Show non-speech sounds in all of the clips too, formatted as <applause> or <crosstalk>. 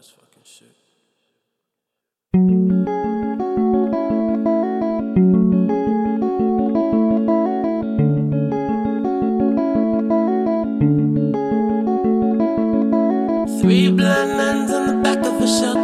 this fucking shit. Three blind men in the back of a shelter.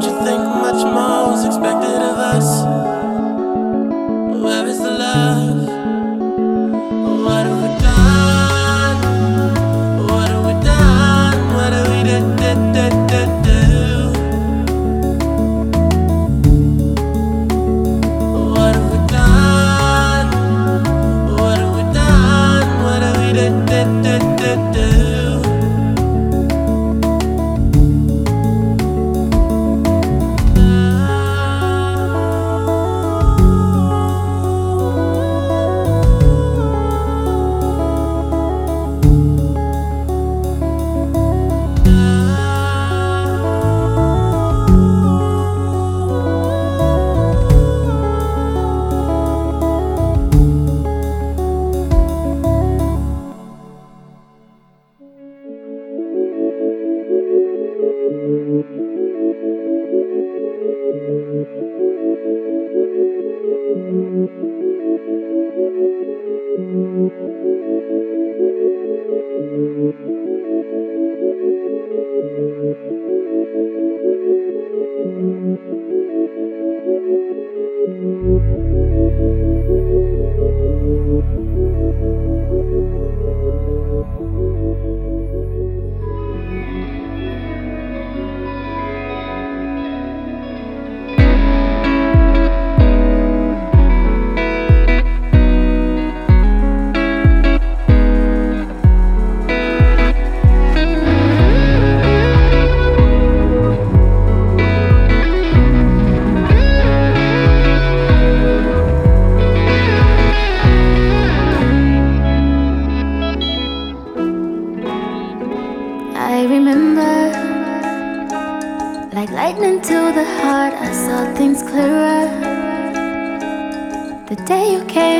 Don't you think much more was expected of us?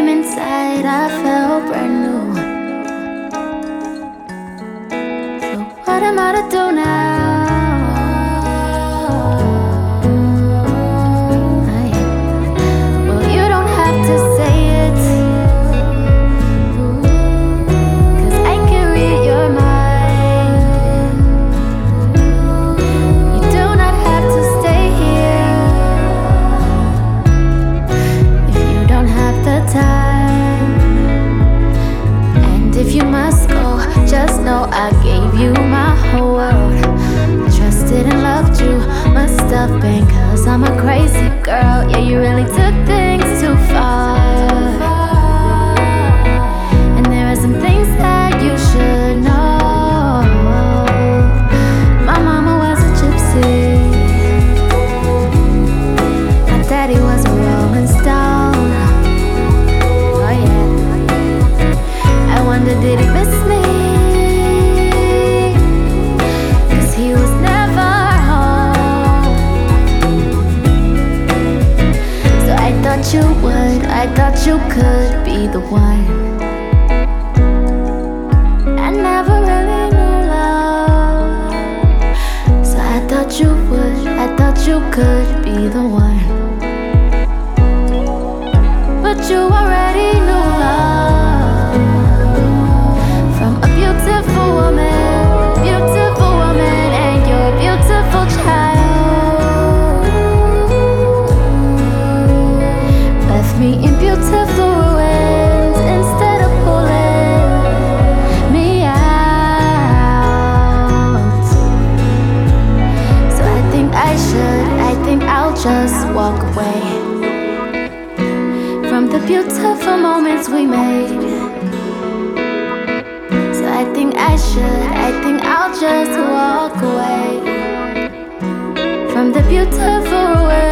came inside, I felt brand new. So, what am I to do now? cause I'm a crazy girl. Yeah, you really do. You could be the one. I never really knew love. So I thought you would, I thought you could be the one. Beautiful moments we made. So I think I should, I think I'll just walk away from the beautiful ruins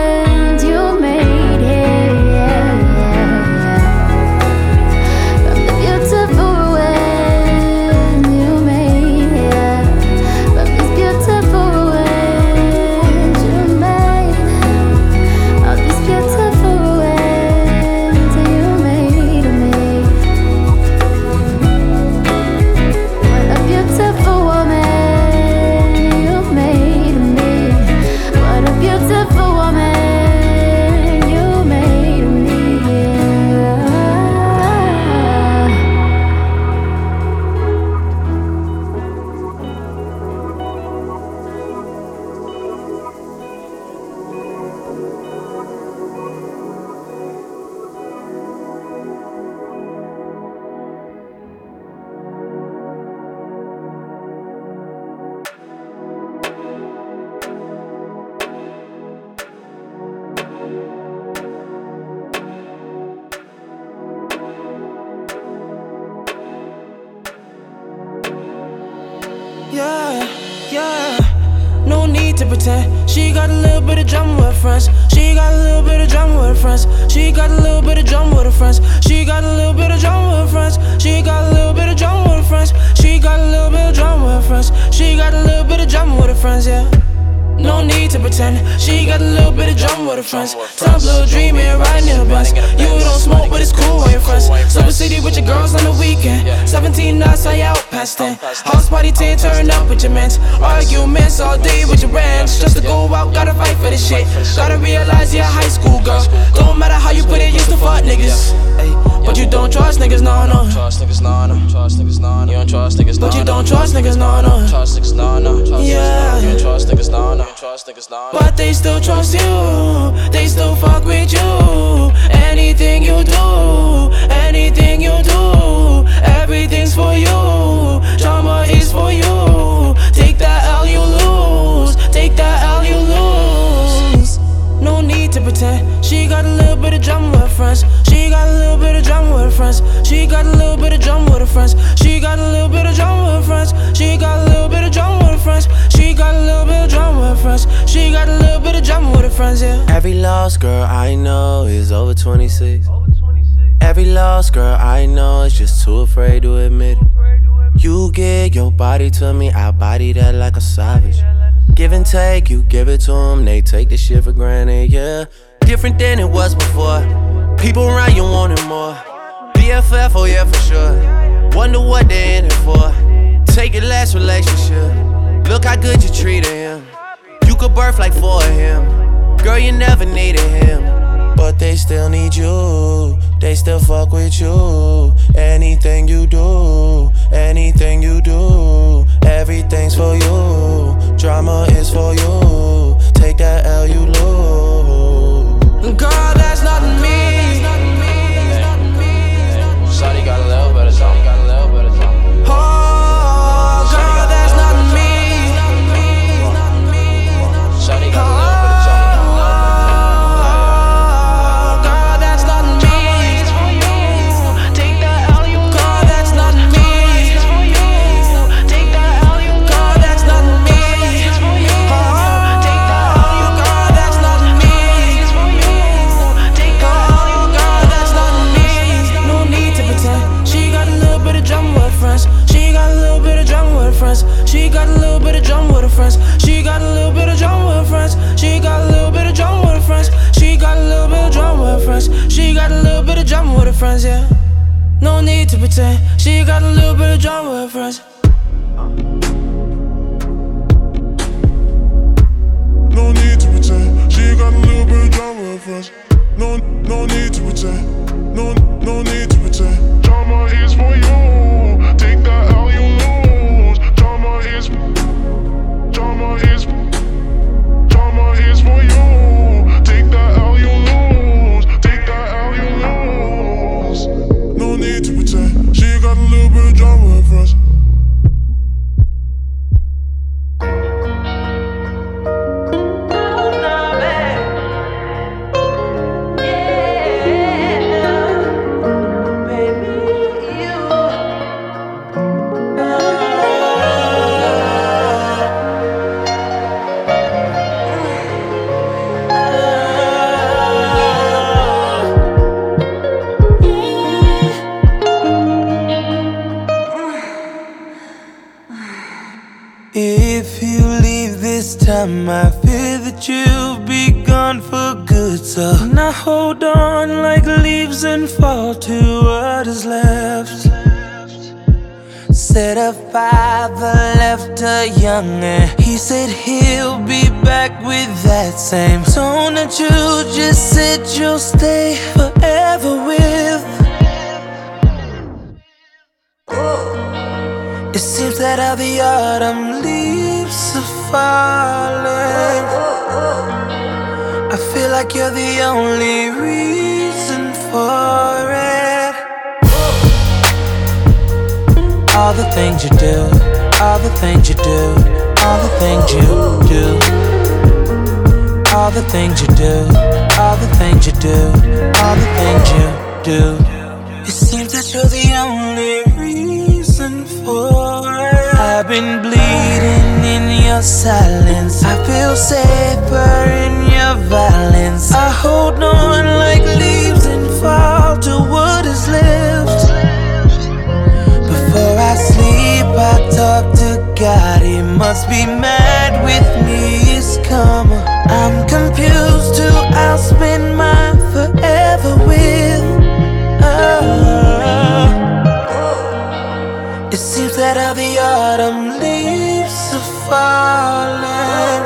friends. Top little dreaming, in a bus. You don't smoke, but it's cool your friends. Silver City with your girls on the weekend. 17 nights, I out past 10. House party 10, turn up with your mans. Arguments all day with your rants. Just to go out, gotta fight for this shit. Gotta realize you're a high school girl. Don't matter how you put it, used to fuck niggas. But you don't trust niggas, no, no. Trust niggas, nah, nah. Trust niggas, nah, nah. You don't trust niggas, nah, But you don't trust niggas, no, no. Trust niggas, nah, nah. Yeah. You don't trust niggas, nah, nah. Trust niggas, nah, nah. But they still trust you, they still fuck with you. Anything you do, anything you with friends. She got a little bit of drama with her friends. She got a little bit of drama with her friends. She got a little bit of drama with her friends. She got a little bit of drama with her friends, yeah. Every lost girl I know is over 26. Every lost girl I know is just too afraid to admit it. You give your body to me, I body that like a savage. Give and take, you give it to them, they take the shit for granted, yeah. Different than it was before. People around you wanting more. BFF, oh yeah, for sure. Wonder what they in it for. Take your last relationship. Look how good you treated him. You could birth like four of him. Girl, you never needed him. But they still need you. They still fuck with you. Anything you do, anything you do, everything's for you. Drama is for you. Take that L, you lose. Girl, that's not me. friends. She got a little bit of drama with her friends, yeah. No need to pretend. She got a little bit of drama with her friends. Must be mad with me. It's karma. I'm confused who I'll spend my forever with. Oh. It seems that all the autumn leaves are falling.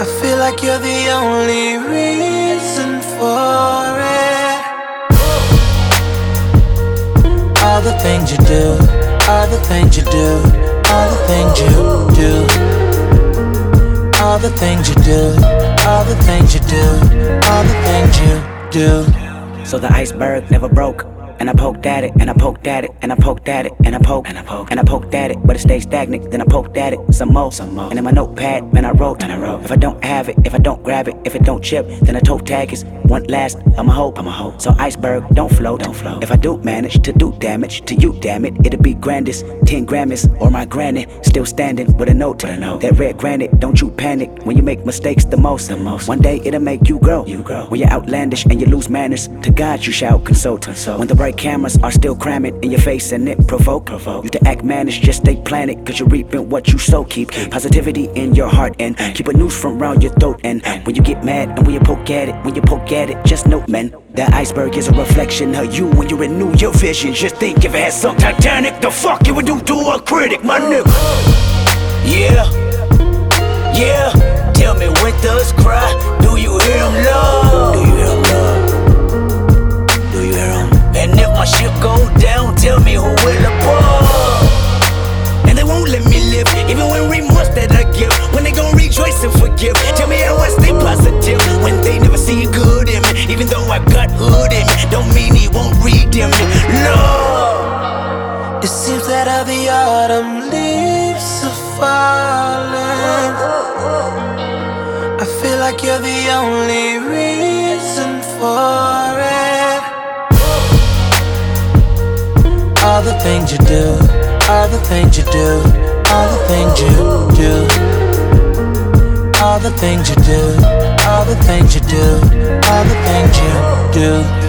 I feel like you're the only reason for it. All the things you do, all the things you do, things you do. All the things you do, all the things you do, all the things you do. So the iceberg never broke. And I poked at it, and I poked at it, and I poked at it, and I poked, and I poked, and I poked at it, but it stayed stagnant. Then I poked at it some more, some more. And in my notepad, man, I wrote, and I wrote. If I don't have it, if I don't grab it, if it don't chip, then I toe tag is one last. I'm a hope, I'm a hope. So iceberg don't float, don't float. If I do manage to do damage to you, damn it, it'll be grandest. Ten Grammys or my granny, still standing with a note, a note. That red granite, don't you panic when you make mistakes the most, the most. One day it'll make you grow, you grow. When you're outlandish and you lose manners, to God you shall consult, consult. When the bright cameras are still cramming in your face and it provoke, provoke. You to act mannish, just stay planted, cause you're reaping what you sow. Keep positivity in your heart and keep a noose from round your throat. And when you get mad and when you poke at it, when you poke at it, just note, man, that iceberg is a reflection of you when you renew your vision. Just think if it had some Titanic, the fuck you would do to a critic, my nigga. Yeah, yeah. Tell me when does cry? Do you hear him love? Do you hear him love? Do you hear him? And if my ship go down, tell me who will above. And they won't let me live, even when remorse that I give. When they gon' rejoice and forgive. Tell me how I stay positive when Even though I got hood in me, don't mean he won't redeem me. Lord. It seems that all the autumn leaves are falling. I feel like you're the only reason for it. All the things you do, all the things you do, all the things you do. All the things you do, the things you do, all the things you do.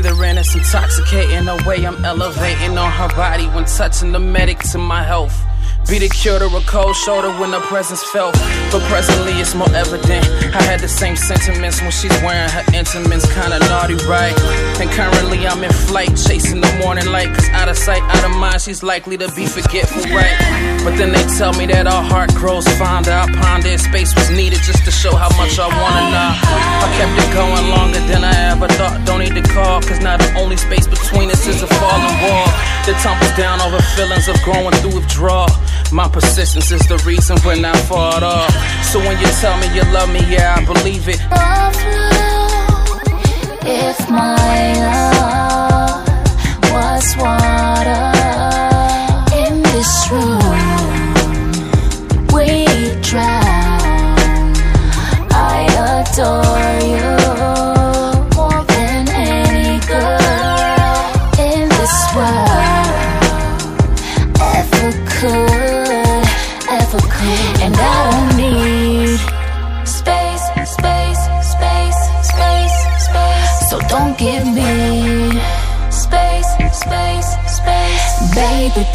Breather in, it's intoxicating the way I'm elevating on her body when touching the medic to my health. Be the cure to a cold shoulder when her presence felt. But presently it's more evident. I had the same sentiments when she's wearing her intimates, kinda naughty, right? And currently I'm in flight, chasing the morning light. Cause out of sight, out of mind, she's likely to be forgetful, right? But then they tell me that our heart grows fonder. I pondered space was needed just to show how much I wanna know. I kept it going longer than I ever thought. Don't need to call, cause now the only space between us is a falling wall that tumbles down over feelings of growing through withdrawal. My persistence is the reason we're not far all. So when you tell me you love me, yeah, I believe it. love. If my love was water in this room,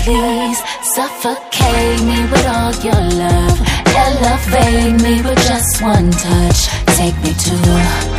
please suffocate me with all your love. Elevate me with just one touch. Take me to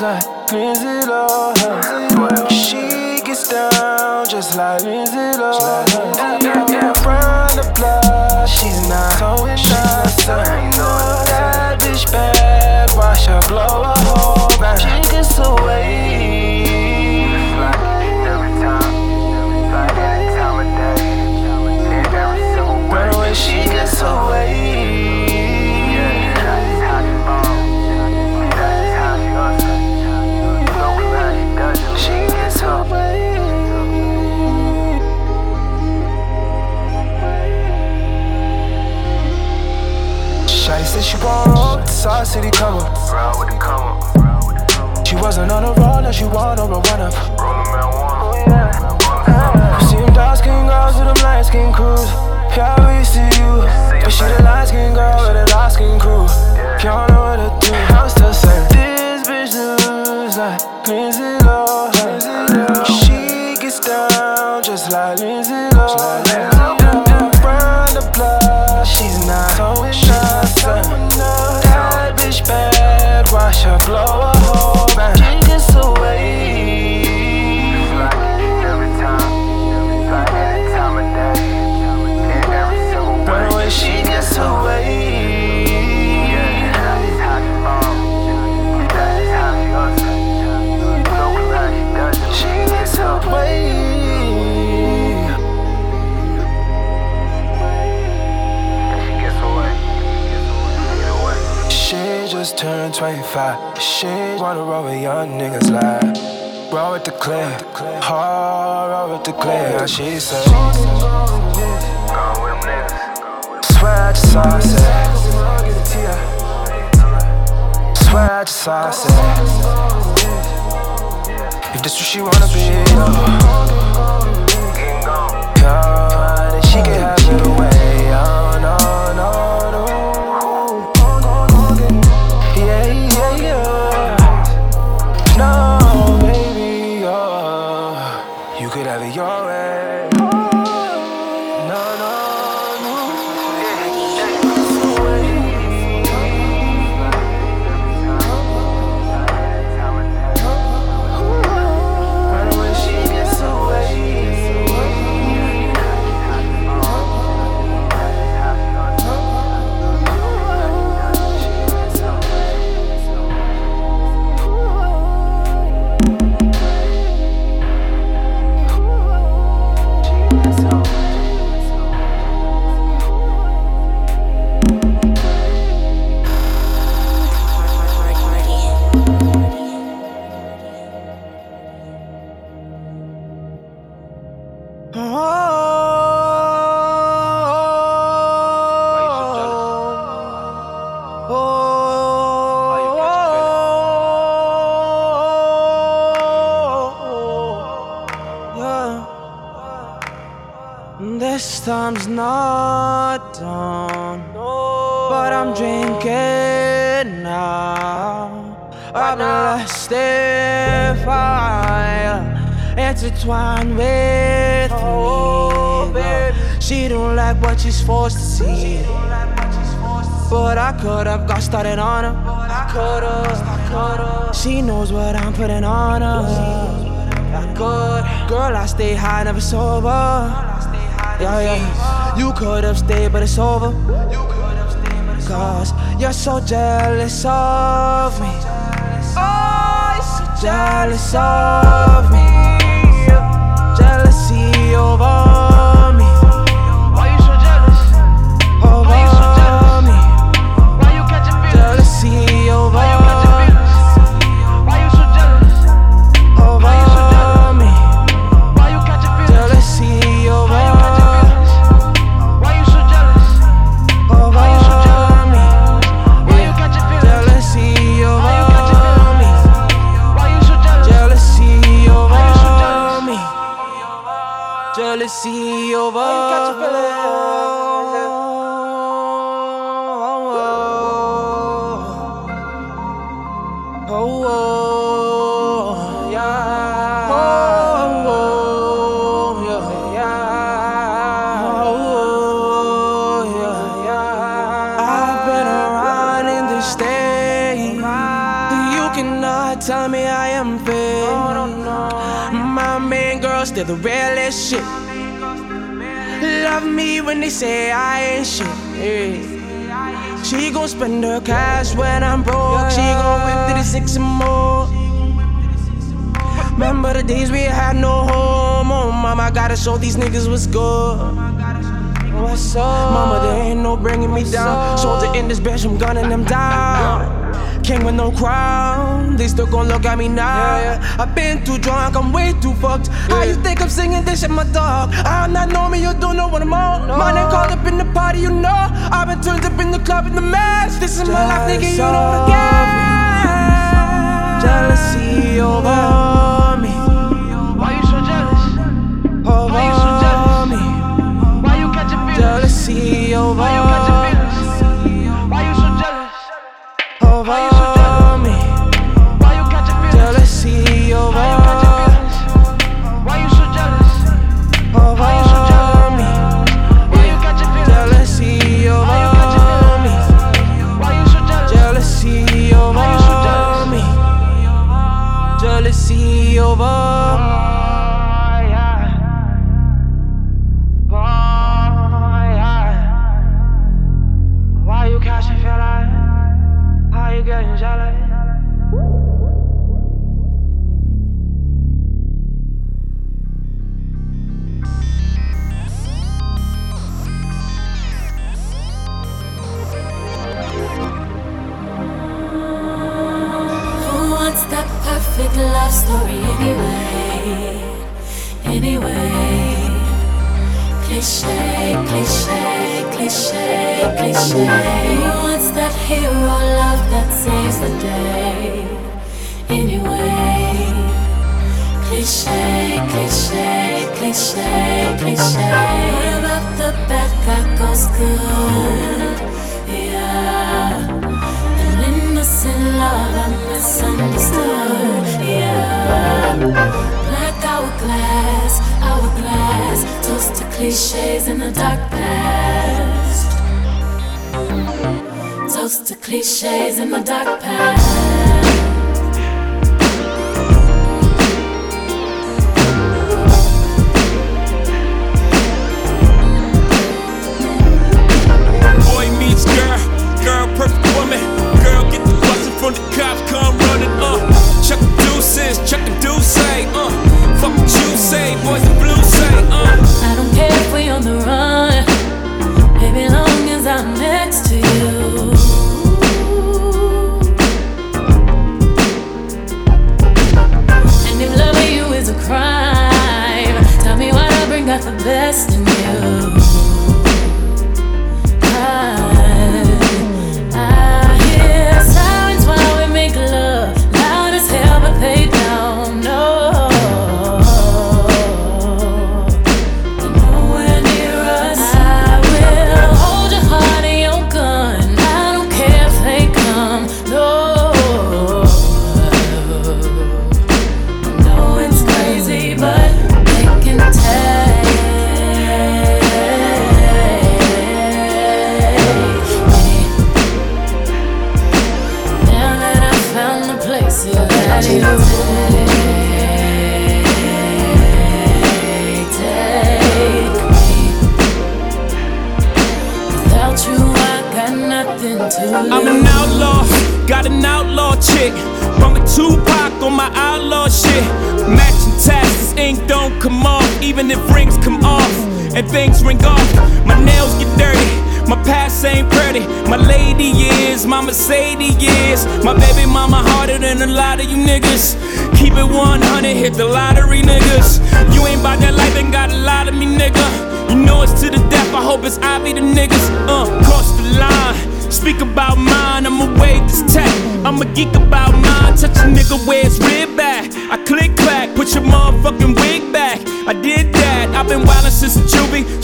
looks like Lindsay Lohan. She gets down just like Lindsay Lohan. From the blood, she's not so innocent. That bitch bad, watch her blow a hole back. She gets away. The South City come up. She wasn't on a roll, now she want on a run up. You see them dark skin girls with them light skin crews. Yeah, we see you. But she the light skin girl with a light skin crew. Don't know what to do. I'm still saying this bitch looks like Lindsay watch her blow a turned 25. She wanna roll with young niggas like Roll with the clear, hard roll with the clear. She say, Swear I just saw it. Swear I just saw it. If this what she wanna be, yo. I stay high, never sober. Yeah, yeah. You could have stayed, but it's over. Cause you're so jealous of me. Oh, you're so jealous of me. Jealousy over. gon' spend her cash when I'm broke. She gon' whip to the six and more. Remember the days we had no home. Oh, mama, gotta show these niggas what's good. What's up, Mama, there ain't no bringing me down. Soldier in this bitch, I'm gunning them down. King with no crown, they still gon' look at me now. Yeah, yeah. I've been too drunk, I'm way too fucked. Yeah. How you think I'm singing this shit, my dog? I'm not know me, you don't know what I'm on. No. Mine ain't called up in the party, you know. I've been turned up in the club in the mess. This is my life, nigga, you don't get. Jealousy over me. Why you so jealous? Over Me. Why you? Jealousy over. over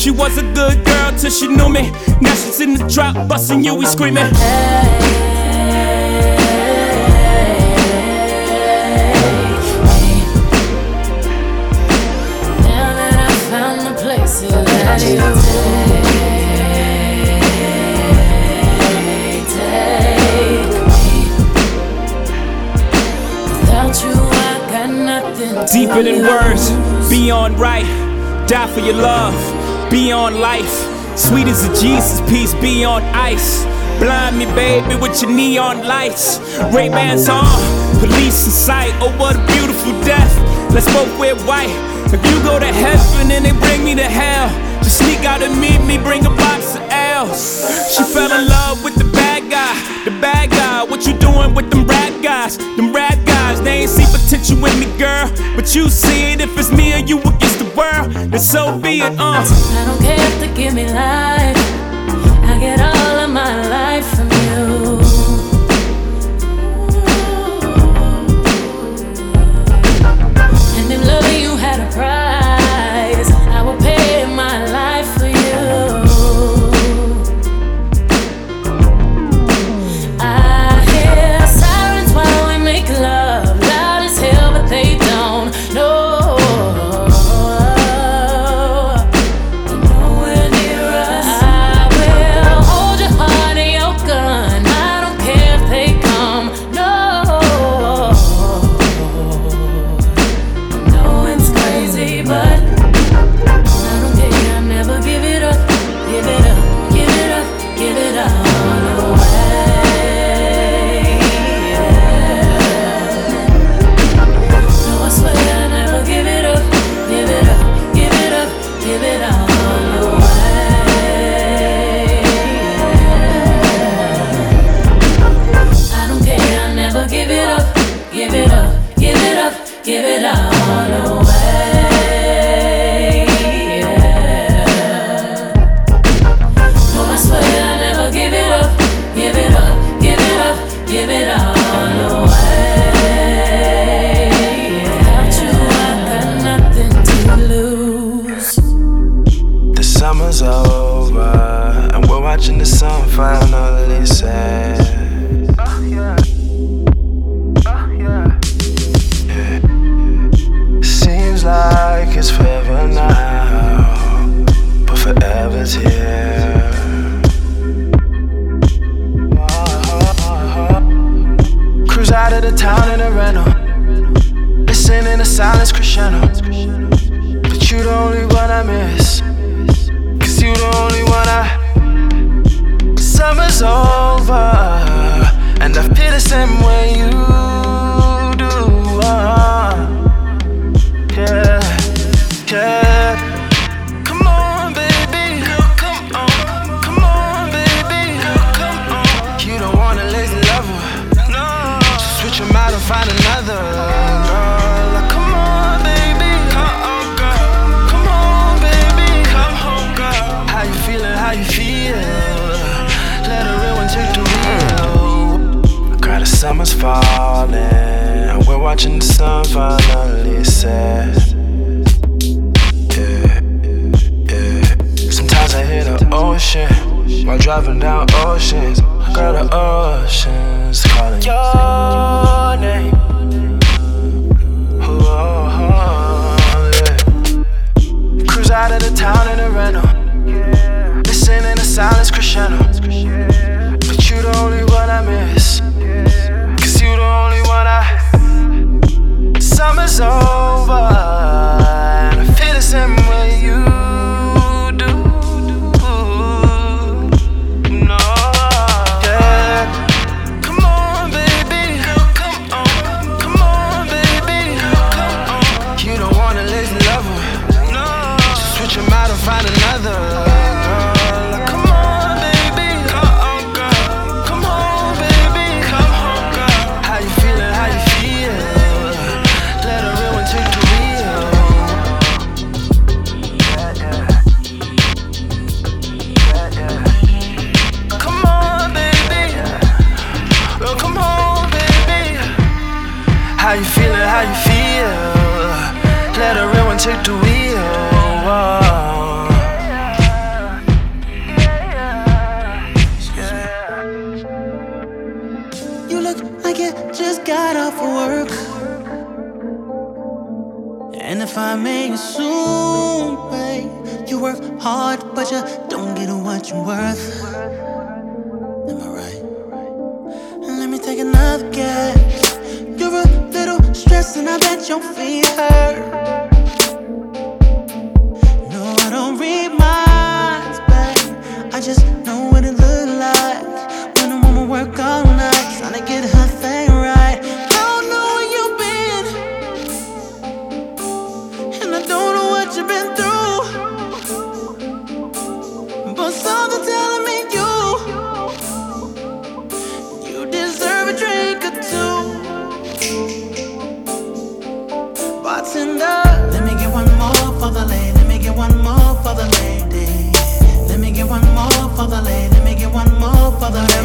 She was a good girl till she knew me. Now she's in the drop, busting you, we screaming. Hey. Deeper than words, beyond right, die for your love be on life. Sweet as a Jesus piece, be on ice. Blind me, baby, with your neon lights. Ray Bans on, police in sight. Oh, what a beautiful death. Let's both wear white. If you go to heaven and they bring me to hell, just sneak out and meet me, bring a box of L's. She fell in love with the bad guy, the bad guy. What you doing with them rap guys? Them rap guys, they ain't see potential in me, girl. But you see it if it's me or you world, then so be it. Uh. I don't care if they give me life. I get up. falling. We're watching the sun finally set. Yeah, yeah. Sometimes I hear the ocean while driving down oceans. I got the ocean's calling your name. Oh, oh, yeah. Cruise out of the town in a rental. Listening to silence crescendo. Was all. You're worth. Am I right? Let me take another guess. You're a little stressed, and I bet your feet hurt.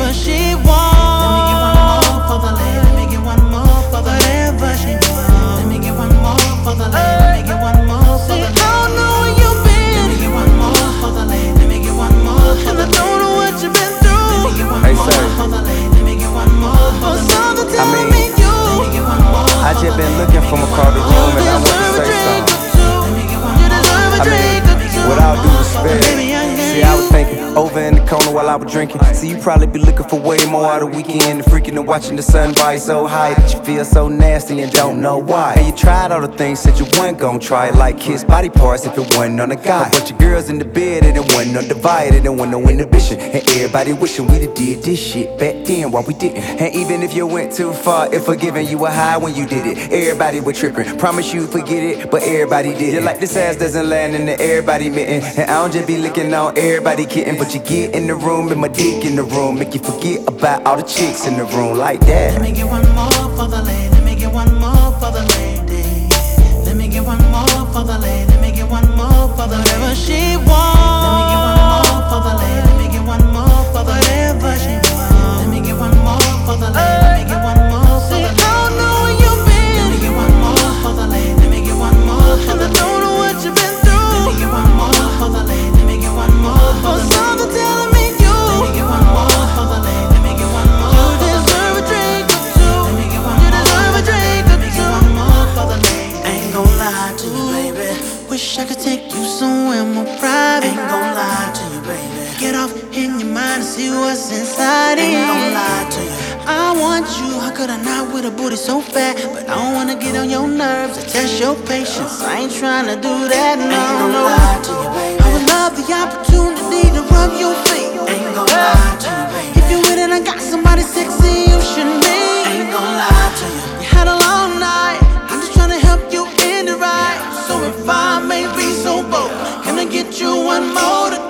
Whatever she wants. Let me get one more for the lady. Let me get one more for the whatever she wants. Let me get one more for the lady. Let me get one more for the lady. I don't know where you've been. Let me get one more for the lady. Let me get one more for the And I don't know what you've been through. Let me get one Hey, more sir. for the lady. Let me get one more for the something I mean, me you. Let me get one more. I just been looking from across the room see, I was thinking over in the corner while I was drinking. See, you probably be looking for way more out of weekend and freaking and watching the sun rise so high that you feel so nasty and don't know why. And you tried all the things that you weren't gonna try, like kiss body parts if it wasn't on a guy. But your girls in the bed and it wasn't no divided and wasn't no inhibition. And everybody wishing we'd have did this shit back then while we didn't. And even if you went too far, if forgiving you were high when you did it, everybody was tripping. Promise you forget it, but everybody did it. Like this ass doesn't land in the everybody mitten. And I don't just be licking on everybody kitten, but you get in the room and my dick in the room, make you forget about all the chicks in the room like that. Let me get one more for the lady. Not with a booty so fat? But I don't wanna get on your nerves to test your patience. I ain't tryna do that, no, no. I would love the opportunity to rub your feet. Ain't gon' lie to you, baby. If you with it, I got somebody sexy you should meet. Ain't gon' lie to you. You had a long night, I'm just tryna help you end it right. So if I may be so bold, can I get you one more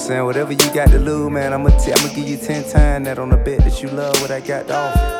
saying? Whatever you got to lose, man, I'm gonna, t- I'm gonna give you ten times that on the bet that you love what I got to offer.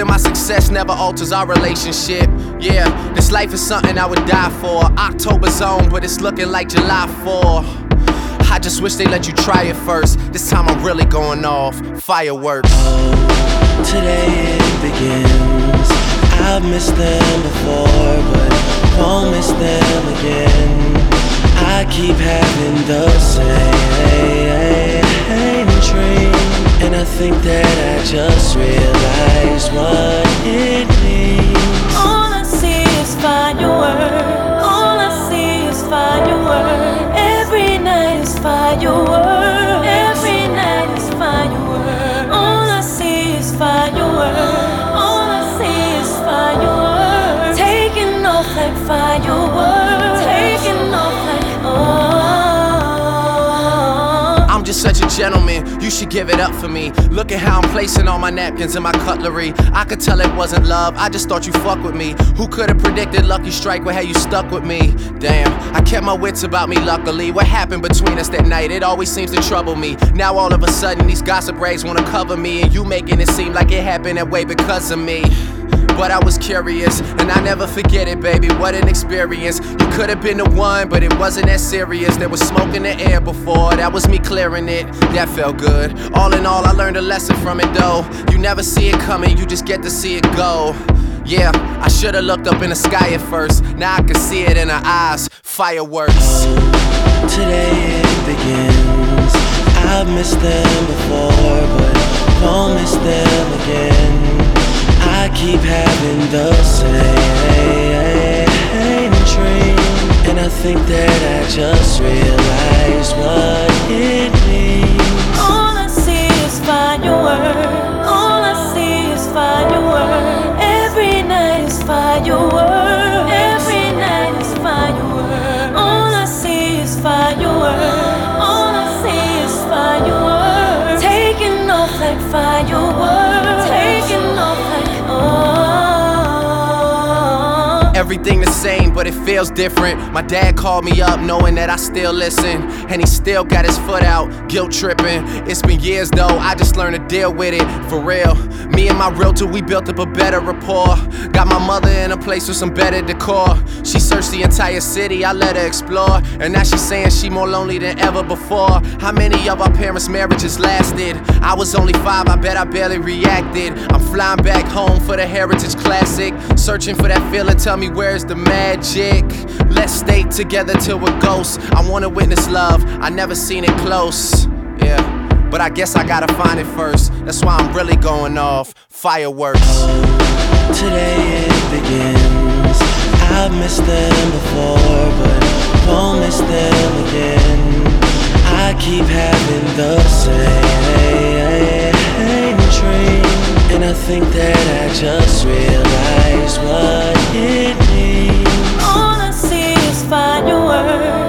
that my success never alters our relationship. Yeah, this life is something I would die for. October's own, but it's looking like July 4. I just wish they let you try it first. This time I'm really going off. Fireworks. Today it begins. I've missed them before, but won't miss them again. I keep having the same dream, and I think that I just realized what it means. All I see is fireworks. All I see is fireworks. Every night is fireworks. Every night is fireworks. All I see is fireworks. All I see is fireworks. Taking off like fireworks. Taking off like oh. I'm just such a gentleman, you should give it up for me. Look at how I'm placing all my napkins and my cutlery. I could tell it wasn't love, I just thought you fuck with me. Who could have predicted Lucky Strike would have you stuck with me? Damn, I kept my wits about me, luckily. What happened between us that night? It always seems to trouble me. Now all of a sudden, these gossip rags wanna cover me, and you making it seem like it happened that way because of me. But I was curious, and I never forget it, baby. What an experience. You could have been the one, but it wasn't that serious. There was smoke in the air before, that was me clearing it. That felt good. All in all, I learned a lesson from it, though. You never see it coming, you just get to see it go. Yeah, I should've looked up in the sky at first. Now I can see it in her eyes. Fireworks. Today it begins. I've missed them before, but won't miss them again. I keep having the same dream, and I think that I just realized what it means. All I see is fireworks. All I see is fireworks. Every night is fireworks. Every night is fireworks. All I see is fireworks. Everything same, but it feels different. My dad called me up knowing that I still listen. And he still got his foot out, guilt tripping. It's been years though, I just learned to deal with it. For real. Me and my realtor, we built up a better rapport. Got my mother in a place with some better decor. She searched the entire city, I let her explore. And now she's saying she more lonely than ever before. How many of our parents' marriages lasted? I was only five, I bet I barely reacted. I'm flying back home for the Heritage Classic. Searching for that feeling, tell me where's the magic? Let's stay together till we're ghosts. I wanna witness love, I never seen it close. Yeah. But I guess I gotta find it first. That's why I'm really going off. Fireworks. Today it begins. I've missed them before, but won't miss them again. I keep having the same dream, and I think that I just realized what it means. Is fireworks.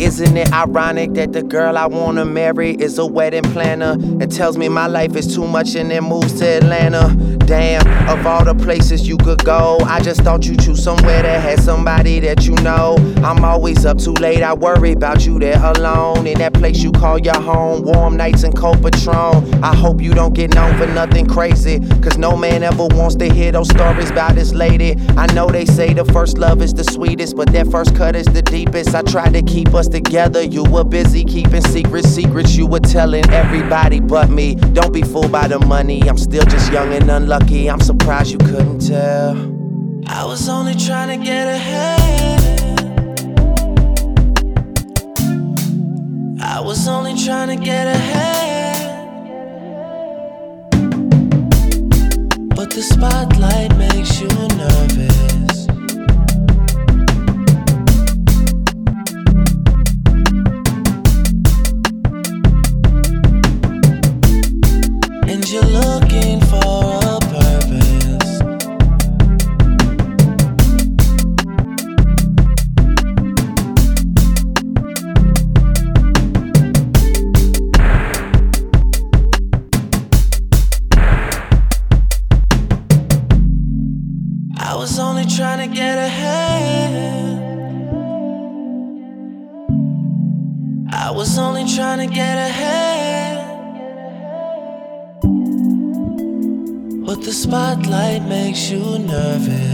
Isn't it ironic that the girl I wanna marry is a wedding planner and tells me my life is too much and then moves to Atlanta? Damn, of all the places you could go, I just thought you'd choose somewhere that had somebody that you know. I'm always up too late, I worry about you there alone. In that place you call your home, warm nights and cold Patron. I hope you don't get known for nothing crazy, cause no man ever wants to hear those stories about this lady. I know they say the first love is the sweetest, but that first cut is the deepest. I tried to keep us together, you were busy keeping secrets, secrets you were telling everybody but me. Don't be fooled by the money, I'm still just young and unlucky. I'm surprised you couldn't tell. I was only trying to get ahead. I was only trying to get ahead. But the spotlight makes you nervous. You nervous.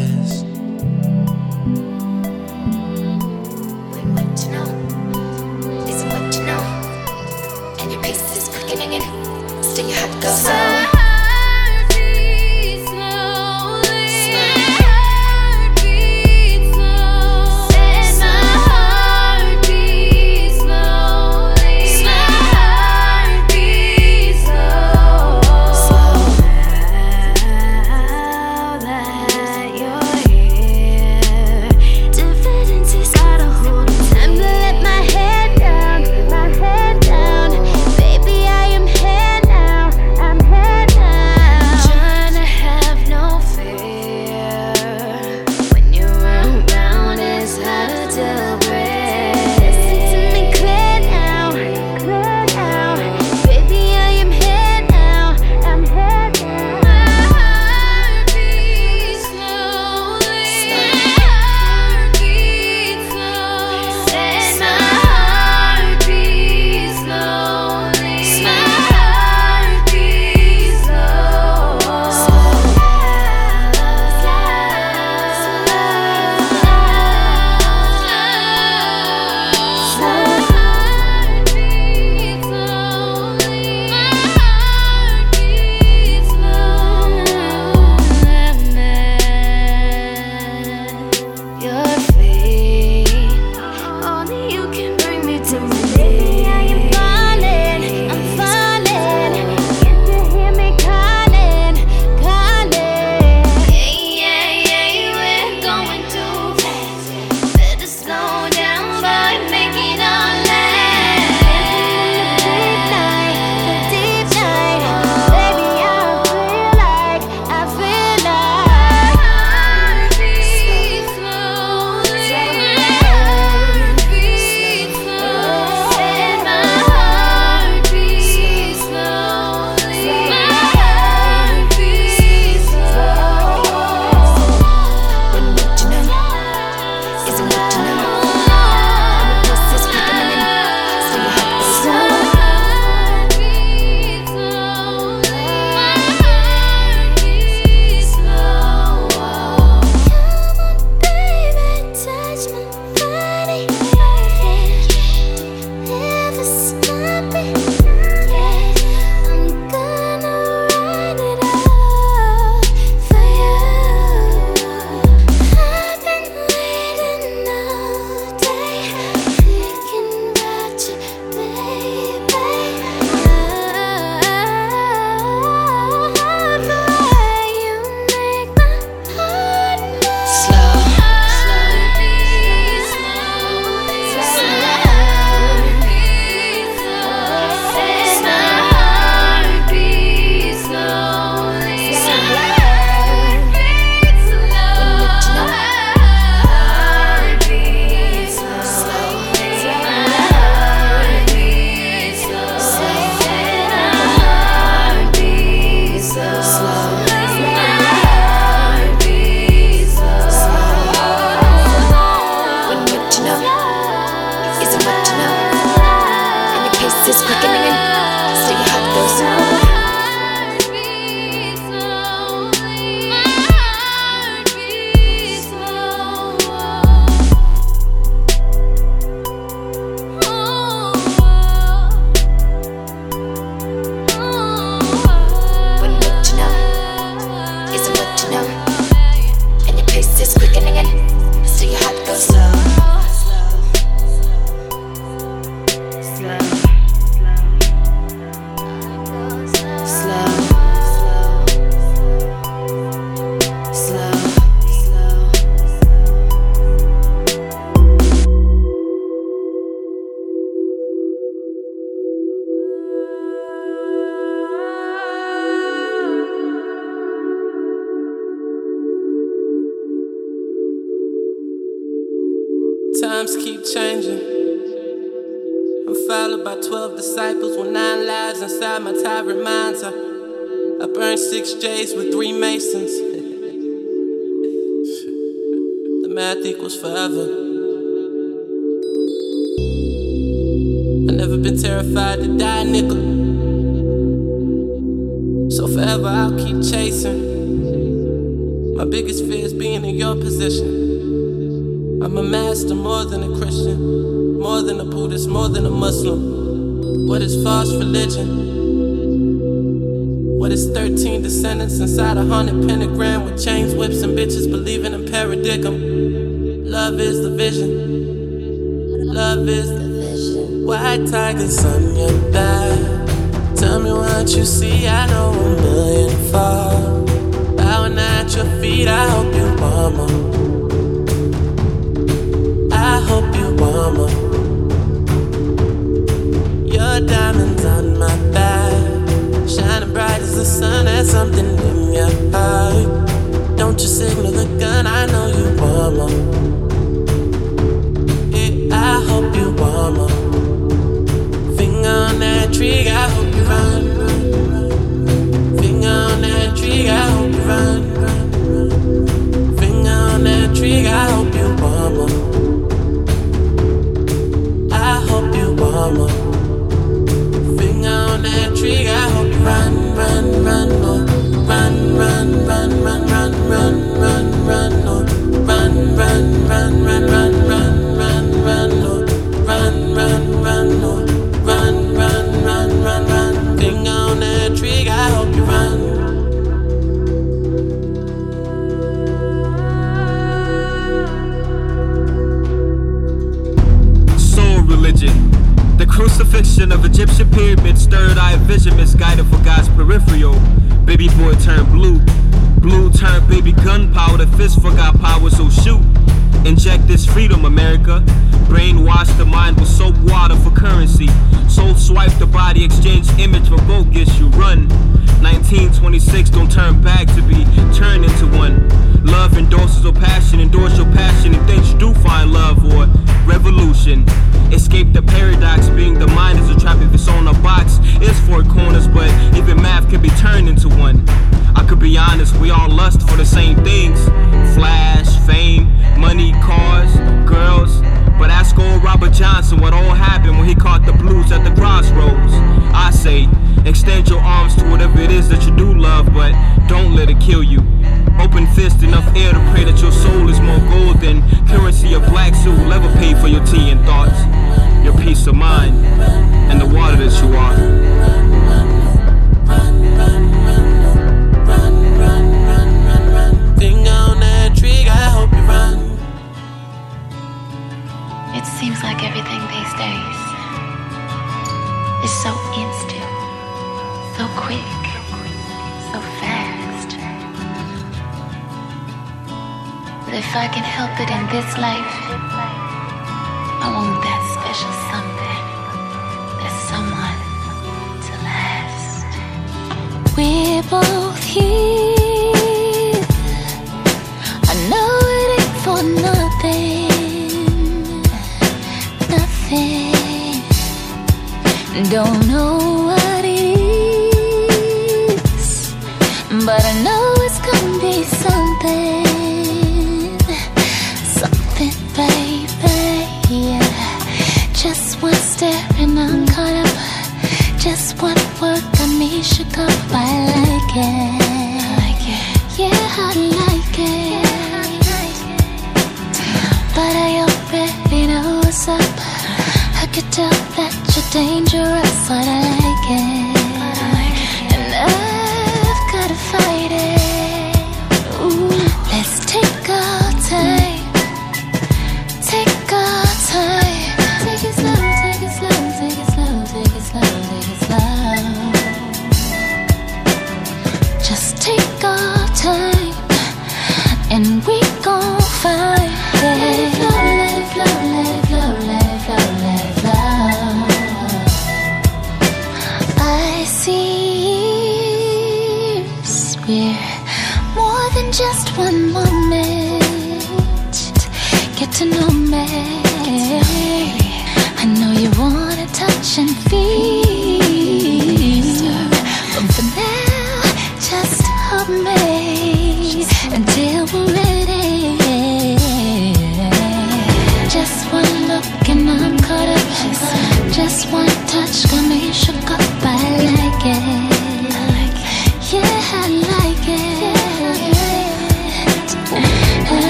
I burned six J's with three Masons. <laughs> the math equals forever. i never been terrified to die, nigga. So forever I'll keep chasing. My biggest fear is being in your position. I'm a master more than a Christian, more than a Buddhist, more than a Muslim. What is false religion? What is 13 descendants inside a haunted pentagram with chains, whips, and bitches believing in paradigm? Love is the vision. Love is the vision. White tigers on your back. Tell me what you see. I know a million fall. Bowing at your feet. I hope you mama. I hope you warmer. Your diamonds on my back, shining bright sun. There's something in your heart. Don't you signal the gun? I know you warmer. Yeah, I hope you warmer. Finger on that trigger, Egyptian pyramids, third eye vision misguided for God's peripheral. Baby boy turned blue. Blue turned baby gunpowder, fist forgot power, so shoot. Inject this freedom, America. Brainwash the mind with soap water for currency. Soul swipe the body, exchange image for bogus. You run. 1926, don't turn back to be turned into one. Love endorses or passion, endorse your passion and things you do find love or revolution. Escape the paradox, being the mind is a trap if it's on a box. It's four corners, but even math can be turned into one. I could be honest, we all lust for the same things flash, fame, money, cars, girls. But ask old Robert Johnson what all happened when he caught the blues at the crossroads. I say, extend your arms to whatever it is that you do love, but don't let it kill you. Open fist, enough air to pray that your soul is more gold than currency of black suit will ever pay for your tea and thoughts, your peace of mind, and the water that you are. Is so instant, so quick, so fast. But if I can help it in this life, I want that special something, that someone to last. We're both here. Don't know what it is, but I know it's gonna be something, something, baby. Yeah. Just one step and I'm caught up Just one word got me shook up. I like it. I like it. Yeah, I like it. But I already know what's up. I could tell that dangerous, but I like it.